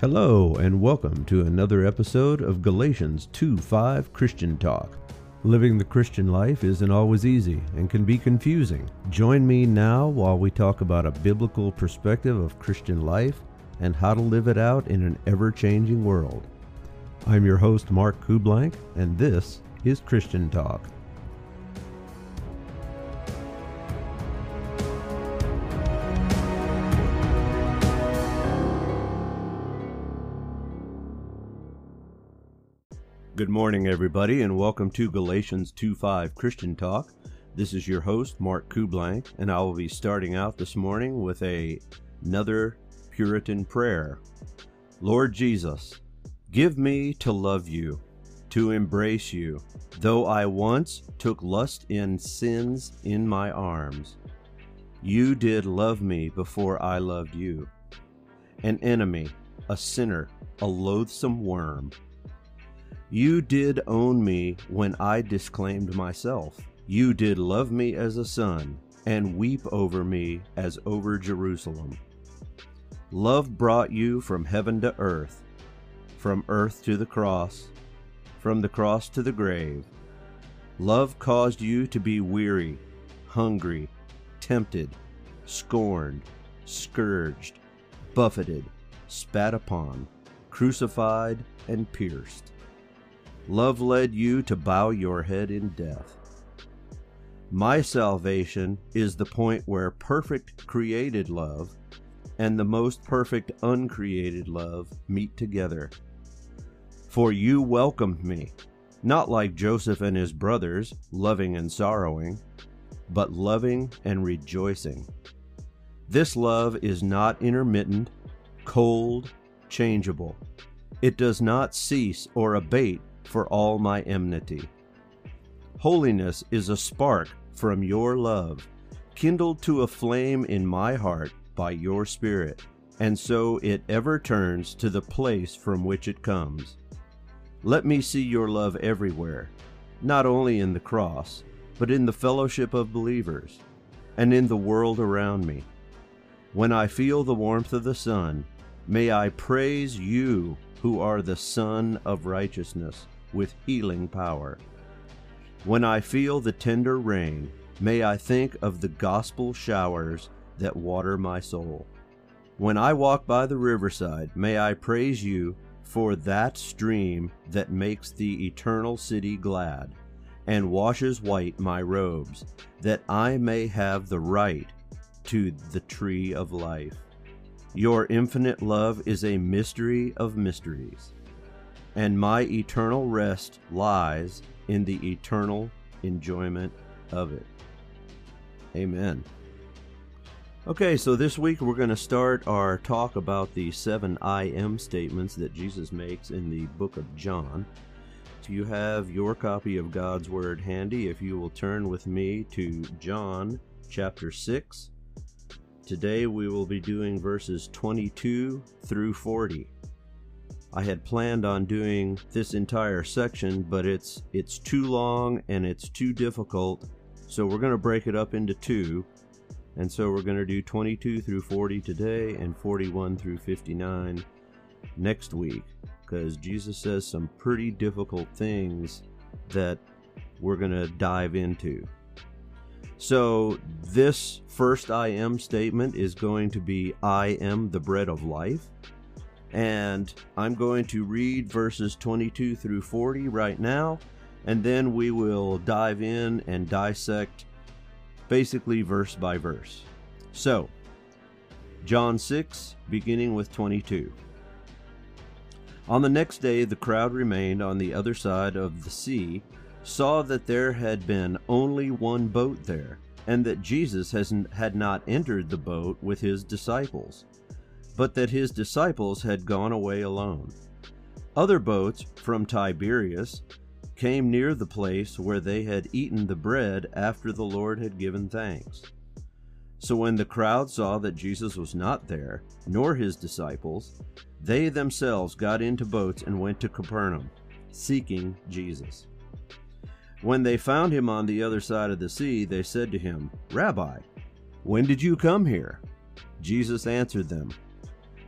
Hello, and welcome to another episode of Galatians 2 5 Christian Talk. Living the Christian life isn't always easy and can be confusing. Join me now while we talk about a biblical perspective of Christian life and how to live it out in an ever changing world. I'm your host, Mark Kublank, and this is Christian Talk. Good morning, everybody, and welcome to Galatians 2.5 Christian Talk. This is your host, Mark Kublank, and I will be starting out this morning with a, another Puritan prayer. Lord Jesus, give me to love you, to embrace you, though I once took lust in sins in my arms. You did love me before I loved you. An enemy, a sinner, a loathsome worm you did own me when I disclaimed myself. You did love me as a son, and weep over me as over Jerusalem. Love brought you from heaven to earth, from earth to the cross, from the cross to the grave. Love caused you to be weary, hungry, tempted, scorned, scourged, buffeted, spat upon, crucified, and pierced. Love led you to bow your head in death. My salvation is the point where perfect created love and the most perfect uncreated love meet together. For you welcomed me, not like Joseph and his brothers, loving and sorrowing, but loving and rejoicing. This love is not intermittent, cold, changeable. It does not cease or abate for all my enmity. Holiness is a spark from your love, kindled to a flame in my heart by your Spirit, and so it ever turns to the place from which it comes. Let me see your love everywhere, not only in the cross, but in the fellowship of believers, and in the world around me. When I feel the warmth of the sun, may I praise you who are the Sun of righteousness with healing power. When I feel the tender rain, may I think of the gospel showers that water my soul. When I walk by the riverside, may I praise you for that stream that makes the eternal city glad and washes white my robes, that I may have the right to the tree of life. Your infinite love is a mystery of mysteries and my eternal rest lies in the eternal enjoyment of it. Amen. Okay, so this week we're going to start our talk about the seven I am statements that Jesus makes in the book of John. So you have your copy of God's Word handy if you will turn with me to John chapter 6. Today we will be doing verses 22 through 40. I had planned on doing this entire section, but it's it's too long and it's too difficult. So we're going to break it up into two. And so we're going to do 22 through 40 today and 41 through 59 next week because Jesus says some pretty difficult things that we're going to dive into. So, this first I am statement is going to be I am the bread of life. And I'm going to read verses 22 through 40 right now, and then we will dive in and dissect basically verse by verse. So, John 6, beginning with 22. On the next day, the crowd remained on the other side of the sea, saw that there had been only one boat there, and that Jesus has, had not entered the boat with his disciples but that his disciples had gone away alone. Other boats from Tiberias came near the place where they had eaten the bread after the Lord had given thanks. So when the crowd saw that Jesus was not there, nor his disciples, they themselves got into boats and went to Capernaum, seeking Jesus. When they found him on the other side of the sea, they said to him, Rabbi, when did you come here? Jesus answered them,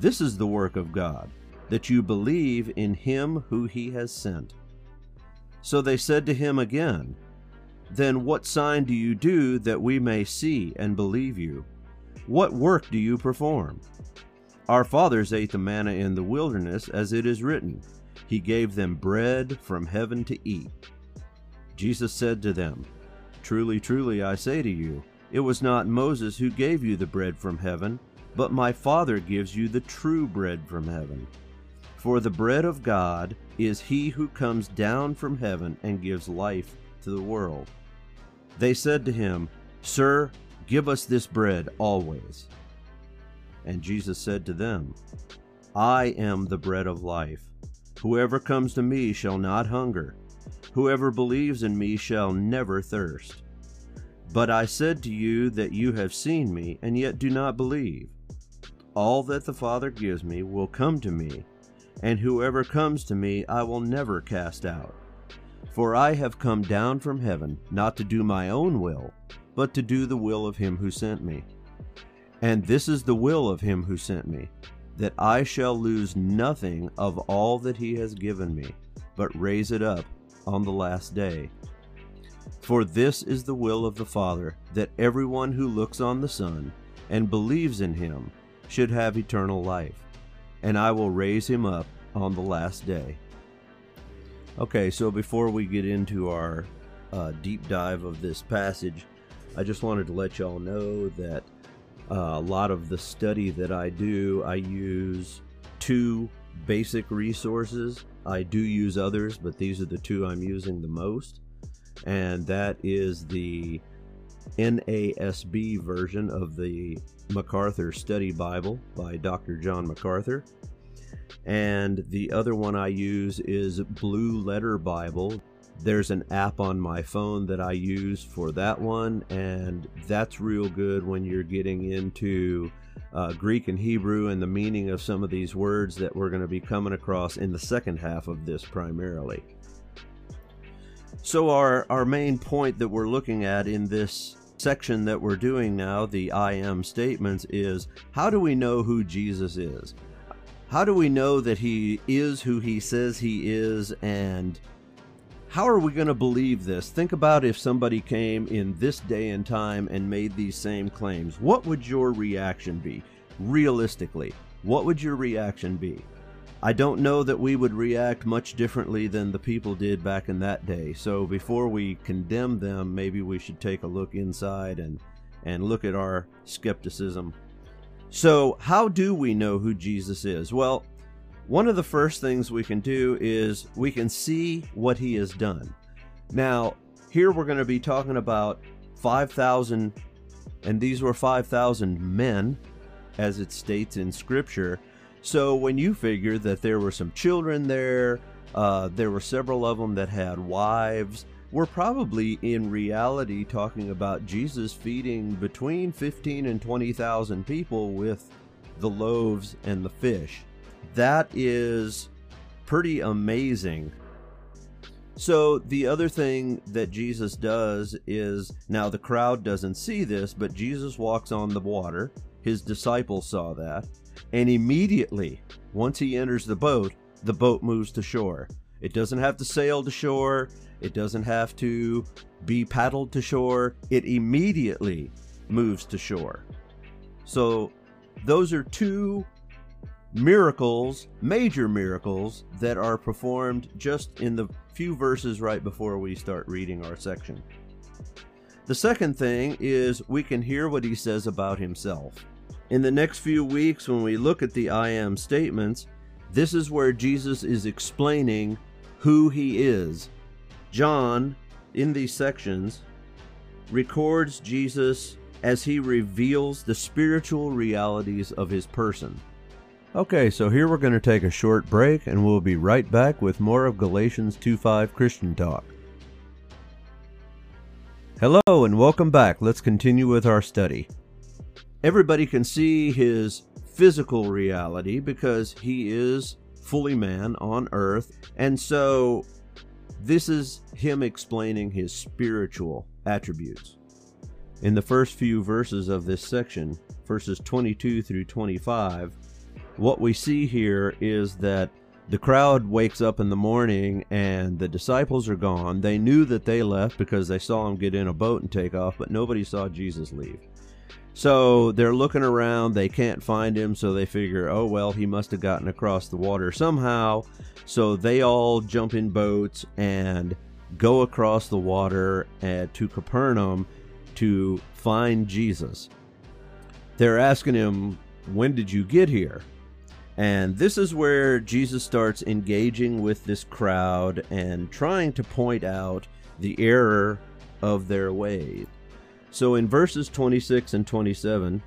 This is the work of God, that you believe in him who he has sent. So they said to him again, Then what sign do you do that we may see and believe you? What work do you perform? Our fathers ate the manna in the wilderness, as it is written, He gave them bread from heaven to eat. Jesus said to them, Truly, truly, I say to you, it was not Moses who gave you the bread from heaven, but my Father gives you the true bread from heaven. For the bread of God is he who comes down from heaven and gives life to the world. They said to him, Sir, give us this bread always. And Jesus said to them, I am the bread of life. Whoever comes to me shall not hunger. Whoever believes in me shall never thirst. But I said to you that you have seen me, and yet do not believe. All that the Father gives me will come to me, and whoever comes to me I will never cast out. For I have come down from heaven, not to do my own will, but to do the will of him who sent me. And this is the will of him who sent me, that I shall lose nothing of all that he has given me, but raise it up on the last day. For this is the will of the Father, that everyone who looks on the Son and believes in him should have eternal life, and I will raise him up on the last day. Okay, so before we get into our uh, deep dive of this passage, I just wanted to let y'all know that uh, a lot of the study that I do, I use two basic resources. I do use others, but these are the two I'm using the most. And that is the NASB version of the MacArthur Study Bible by Dr. John MacArthur. And the other one I use is Blue Letter Bible. There's an app on my phone that I use for that one, and that's real good when you're getting into uh, Greek and Hebrew and the meaning of some of these words that we're going to be coming across in the second half of this primarily. So, our, our main point that we're looking at in this section that we're doing now, the I am statements, is how do we know who Jesus is? How do we know that he is who he says he is and how are we going to believe this? Think about if somebody came in this day and time and made these same claims. What would your reaction be? Realistically, what would your reaction be? I don't know that we would react much differently than the people did back in that day. So before we condemn them, maybe we should take a look inside and and look at our skepticism. So, how do we know who Jesus is? Well, one of the first things we can do is we can see what he has done. Now, here we're going to be talking about 5,000, and these were 5,000 men, as it states in Scripture. So when you figure that there were some children there, uh, there were several of them that had wives, we're probably in reality talking about Jesus feeding between 15 and 20,000 people with the loaves and the fish that is pretty amazing. So, the other thing that Jesus does is now the crowd doesn't see this, but Jesus walks on the water. His disciples saw that. And immediately, once he enters the boat, the boat moves to shore. It doesn't have to sail to shore, it doesn't have to be paddled to shore. It immediately moves to shore. So, those are two miracles, major miracles, that are performed just in the few verses right before we start reading our section. The second thing is we can hear what he says about himself. In the next few weeks, when we look at the I am statements, this is where Jesus is explaining who he is. John, in these sections, records Jesus as he reveals the spiritual realities of his person. Okay, so here we're going to take a short break and we'll be right back with more of Galatians 2:5 Christian Talk. Hello and welcome back. Let's continue with our study. Everybody can see his physical reality because he is fully man on earth, and so this is him explaining his spiritual attributes. In the first few verses of this section, verses 22 through 25, what we see here is that the crowd wakes up in the morning and the disciples are gone. They knew that they left because they saw him get in a boat and take off, but nobody saw Jesus leave. So they're looking around, they can't find him, so they figure, oh well, he must have gotten across the water somehow. So they all jump in boats and go across the water uh, to Capernaum to find Jesus. They're asking him, when did you get here? And this is where Jesus starts engaging with this crowd and trying to point out the error of their ways. So in verses 26 and 27,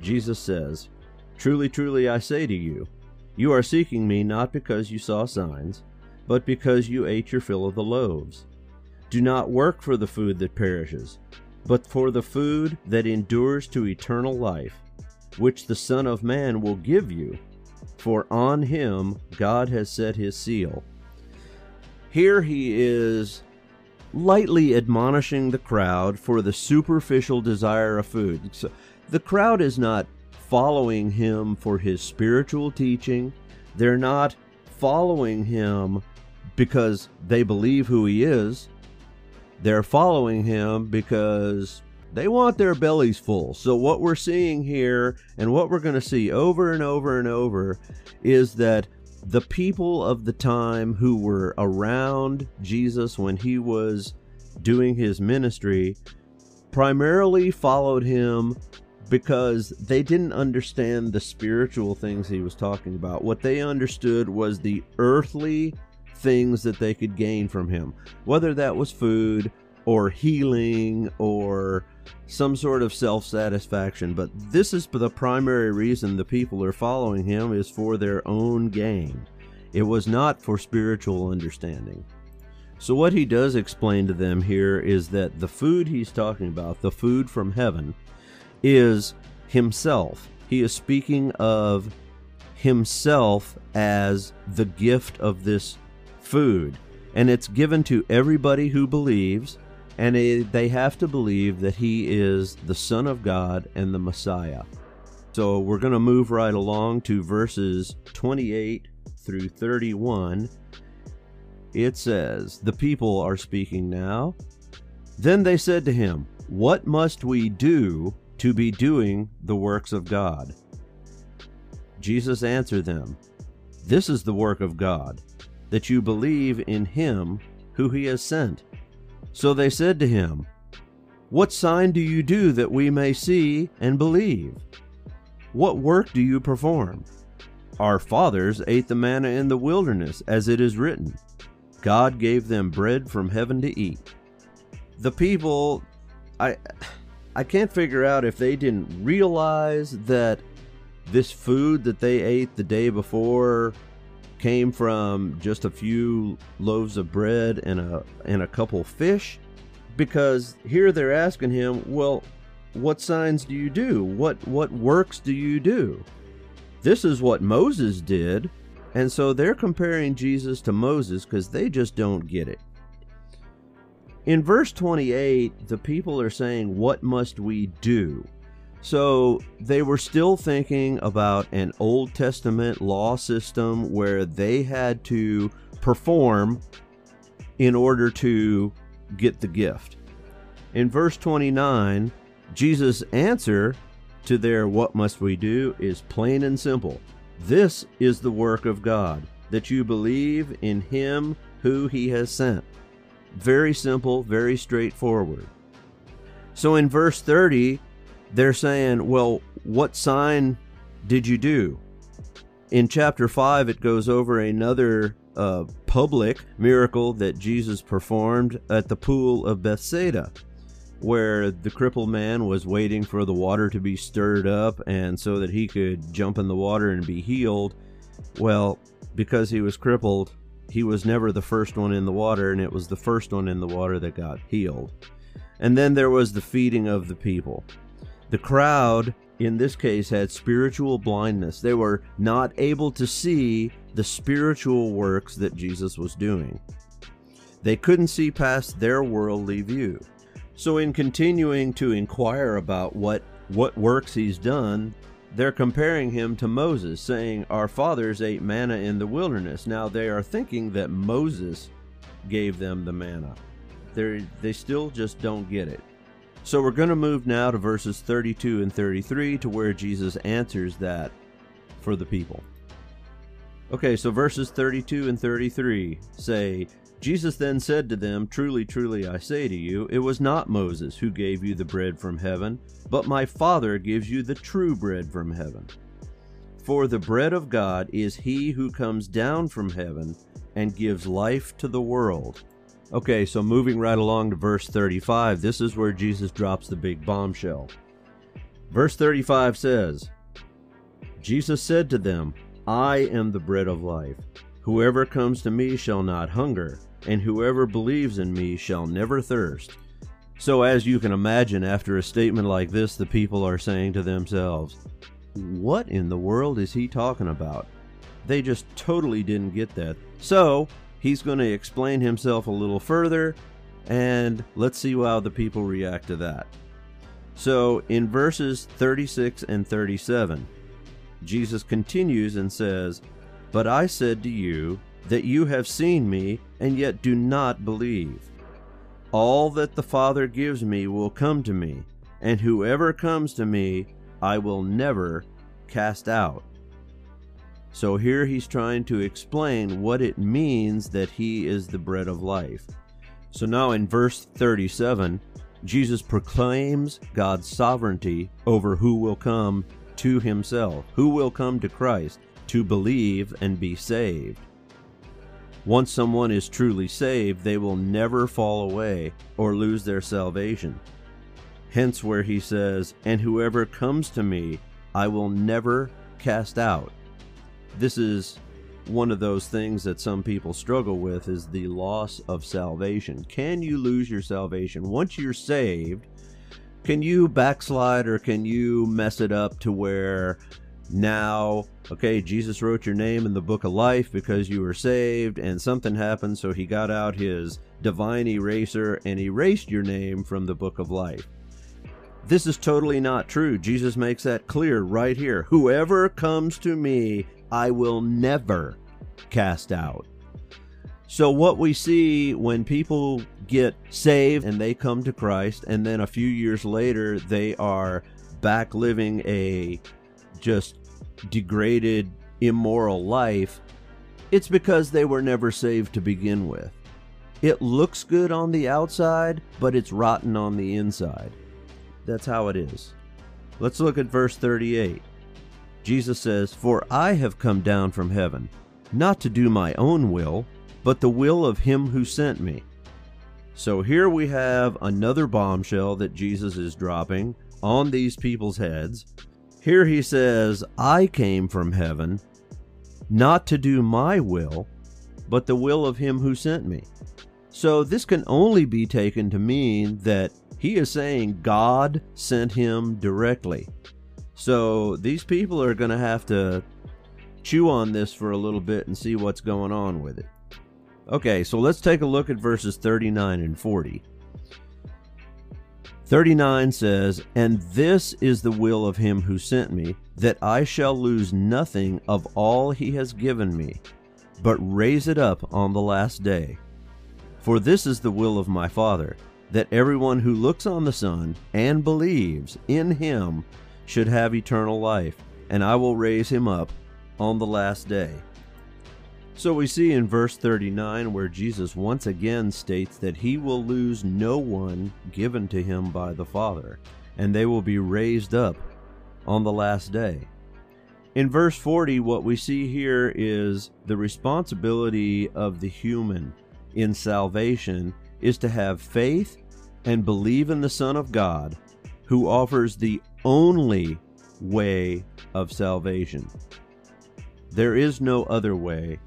Jesus says, Truly, truly, I say to you, you are seeking me not because you saw signs, but because you ate your fill of the loaves. Do not work for the food that perishes, but for the food that endures to eternal life, which the Son of Man will give you for on him God has set his seal. Here he is lightly admonishing the crowd for the superficial desire of food. So the crowd is not following him for his spiritual teaching. They're not following him because they believe who he is. They're following him because they want their bellies full. So, what we're seeing here, and what we're going to see over and over and over, is that the people of the time who were around Jesus when he was doing his ministry primarily followed him because they didn't understand the spiritual things he was talking about. What they understood was the earthly things that they could gain from him, whether that was food or healing or some sort of self satisfaction. But this is the primary reason the people are following him is for their own gain. It was not for spiritual understanding. So, what he does explain to them here is that the food he's talking about, the food from heaven, is himself. He is speaking of himself as the gift of this food. And it's given to everybody who believes, and they have to believe that he is the Son of God and the Messiah. So we're going to move right along to verses 28 through 31. It says, The people are speaking now. Then they said to him, What must we do to be doing the works of God? Jesus answered them, This is the work of God, that you believe in him who he has sent. So they said to him, What sign do you do that we may see and believe? What work do you perform? Our fathers ate the manna in the wilderness, as it is written, God gave them bread from heaven to eat. The people, I, I can't figure out if they didn't realize that this food that they ate the day before came from just a few loaves of bread and a and a couple fish because here they're asking him well what signs do you do? What what works do you do? This is what Moses did and so they're comparing Jesus to Moses cuz they just don't get it. In verse 28 the people are saying what must we do so they were still thinking about an Old Testament law system where they had to perform in order to get the gift. In verse 29, Jesus' answer to their what must we do is plain and simple. This is the work of God, that you believe in him who he has sent. Very simple, very straightforward. So in verse 30, they're saying, well, what sign did you do? In chapter 5, it goes over another uh, public miracle that Jesus performed at the pool of Bethsaida. where the crippled man was waiting for the water to be stirred up and so that he could jump in the water and be healed. Well, because he was crippled, he was never the first one in the water, and it was the first one in the water that got healed. And then there was the feeding of the people. The crowd, in this case, had spiritual blindness. They were not able to see the spiritual works that Jesus was doing. They couldn't see past their worldly view. So, in continuing to inquire about what, what works he's done, they're comparing him to Moses, saying, Our fathers ate manna in the wilderness. Now, they are thinking that Moses gave them the manna. They're, they still just don't get it. So, we're going to move now to verses 32 and 33 to where Jesus answers that for the people. Okay, so verses 32 and 33 say, Jesus then said to them, Truly, truly, I say to you, it was not Moses who gave you the bread from heaven, but my Father gives you the true bread from heaven. For the bread of God is he who comes down from heaven and gives life to the world. Okay, so moving right along to verse 35, this is where Jesus drops the big bombshell. Verse 35 says, Jesus said to them, I am the bread of life. Whoever comes to me shall not hunger and whoever believes in me shall never thirst. So, as you can imagine, after a statement like this, the people are saying to themselves, What in the world is he talking about? They just totally didn't get that. So, he's going to explain himself a little further, and let's see how the people react to that. So, in verses 36 and 37, Jesus continues and says, But I said to you, that you have seen me, and yet do not believe. All that the Father gives me will come to me, and whoever comes to me, I will never cast out. So here he's trying to explain what it means that he is the bread of life. So now in verse 37, Jesus proclaims God's sovereignty over who will come to himself, who will come to Christ to believe and be saved. Once someone is truly saved, they will never fall away or lose their salvation. Hence, where he says, And whoever comes to me, I will never cast out. This is one of those things that some people struggle with is the loss of salvation. Can you lose your salvation? Once you're saved, can you backslide or can you mess it up to where now, okay, Jesus wrote your name in the book of life because you were saved, and something happened, so he got out his divine eraser and erased your name from the book of life. This is totally not true. Jesus makes that clear right here. Whoever comes to me, I will never cast out. So, what we see when people get saved and they come to Christ, and then a few years later they are back living a just degraded, immoral life, it's because they were never saved to begin with. It looks good on the outside, but it's rotten on the inside. That's how it is. Let's look at verse 38. Jesus says, For I have come down from heaven, not to do my own will, but the will of him who sent me. So here we have another bombshell that Jesus is dropping on these people's heads here he says, I came from heaven not to do my will, but the will of him who sent me. So this can only be taken to mean that he is saying God sent him directly. So these people are going to have to chew on this for a little bit and see what's going on with it. Okay, so let's take a look at verses 39 and 40. 39 says, And this is the will of him who sent me, that I shall lose nothing of all he has given me, but raise it up on the last day. For this is the will of my Father, that everyone who looks on the Son and believes in him should have eternal life, and I will raise him up on the last day. So we see in verse 39 where Jesus once again states that he will lose no one given to him by the Father, and they will be raised up on the last day. In verse 40, what we see here is the responsibility of the human in salvation is to have faith and believe in the Son of God, who offers the only way of salvation. There is no other way.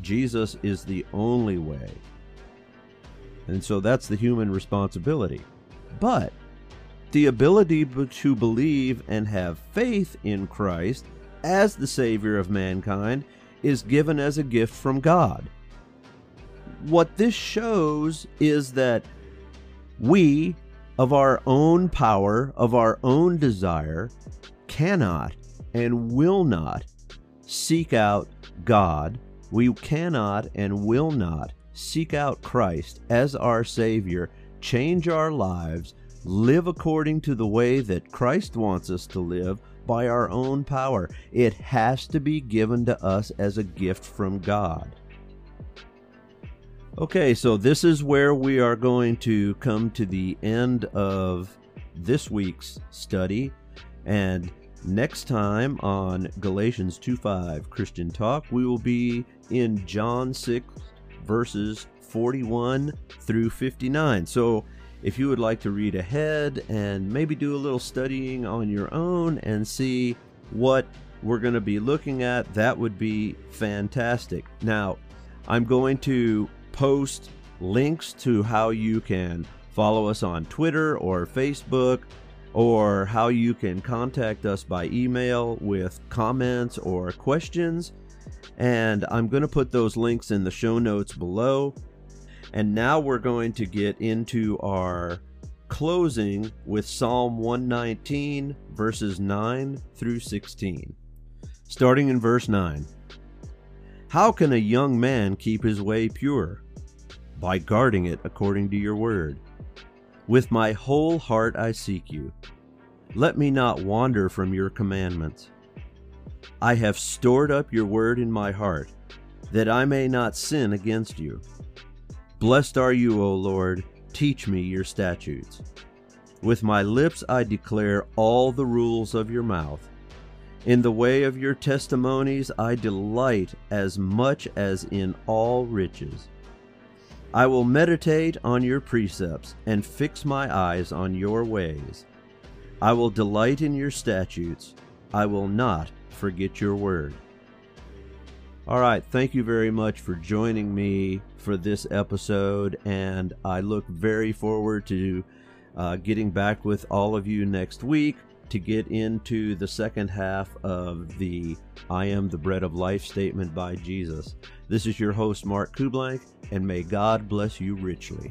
Jesus is the only way. And so that's the human responsibility. But the ability to believe and have faith in Christ as the Savior of mankind is given as a gift from God. What this shows is that we, of our own power, of our own desire, cannot and will not seek out God. We cannot and will not seek out Christ as our Savior, change our lives, live according to the way that Christ wants us to live by our own power. It has to be given to us as a gift from God. Okay, so this is where we are going to come to the end of this week's study. And next time on Galatians 2:5 Christian Talk, we will be in John 6 verses 41 through 59. So if you would like to read ahead and maybe do a little studying on your own and see what we're going to be looking at, that would be fantastic. Now, I'm going to post links to how you can follow us on Twitter or Facebook or how you can contact us by email with comments or questions. And I'm going to put those links in the show notes below. And now we're going to get into our closing with Psalm 119, verses 9 through 16. Starting in verse 9 How can a young man keep his way pure? By guarding it according to your word. With my whole heart I seek you. Let me not wander from your commandments. I have stored up your word in my heart, that I may not sin against you. Blessed are you, O Lord, teach me your statutes. With my lips I declare all the rules of your mouth. In the way of your testimonies I delight as much as in all riches. I will meditate on your precepts and fix my eyes on your ways. I will delight in your statutes. I will not forget your word. All right, thank you very much for joining me for this episode, and I look very forward to uh, getting back with all of you next week to get into the second half of the I Am the Bread of Life statement by Jesus. This is your host, Mark Kublank, and may God bless you richly.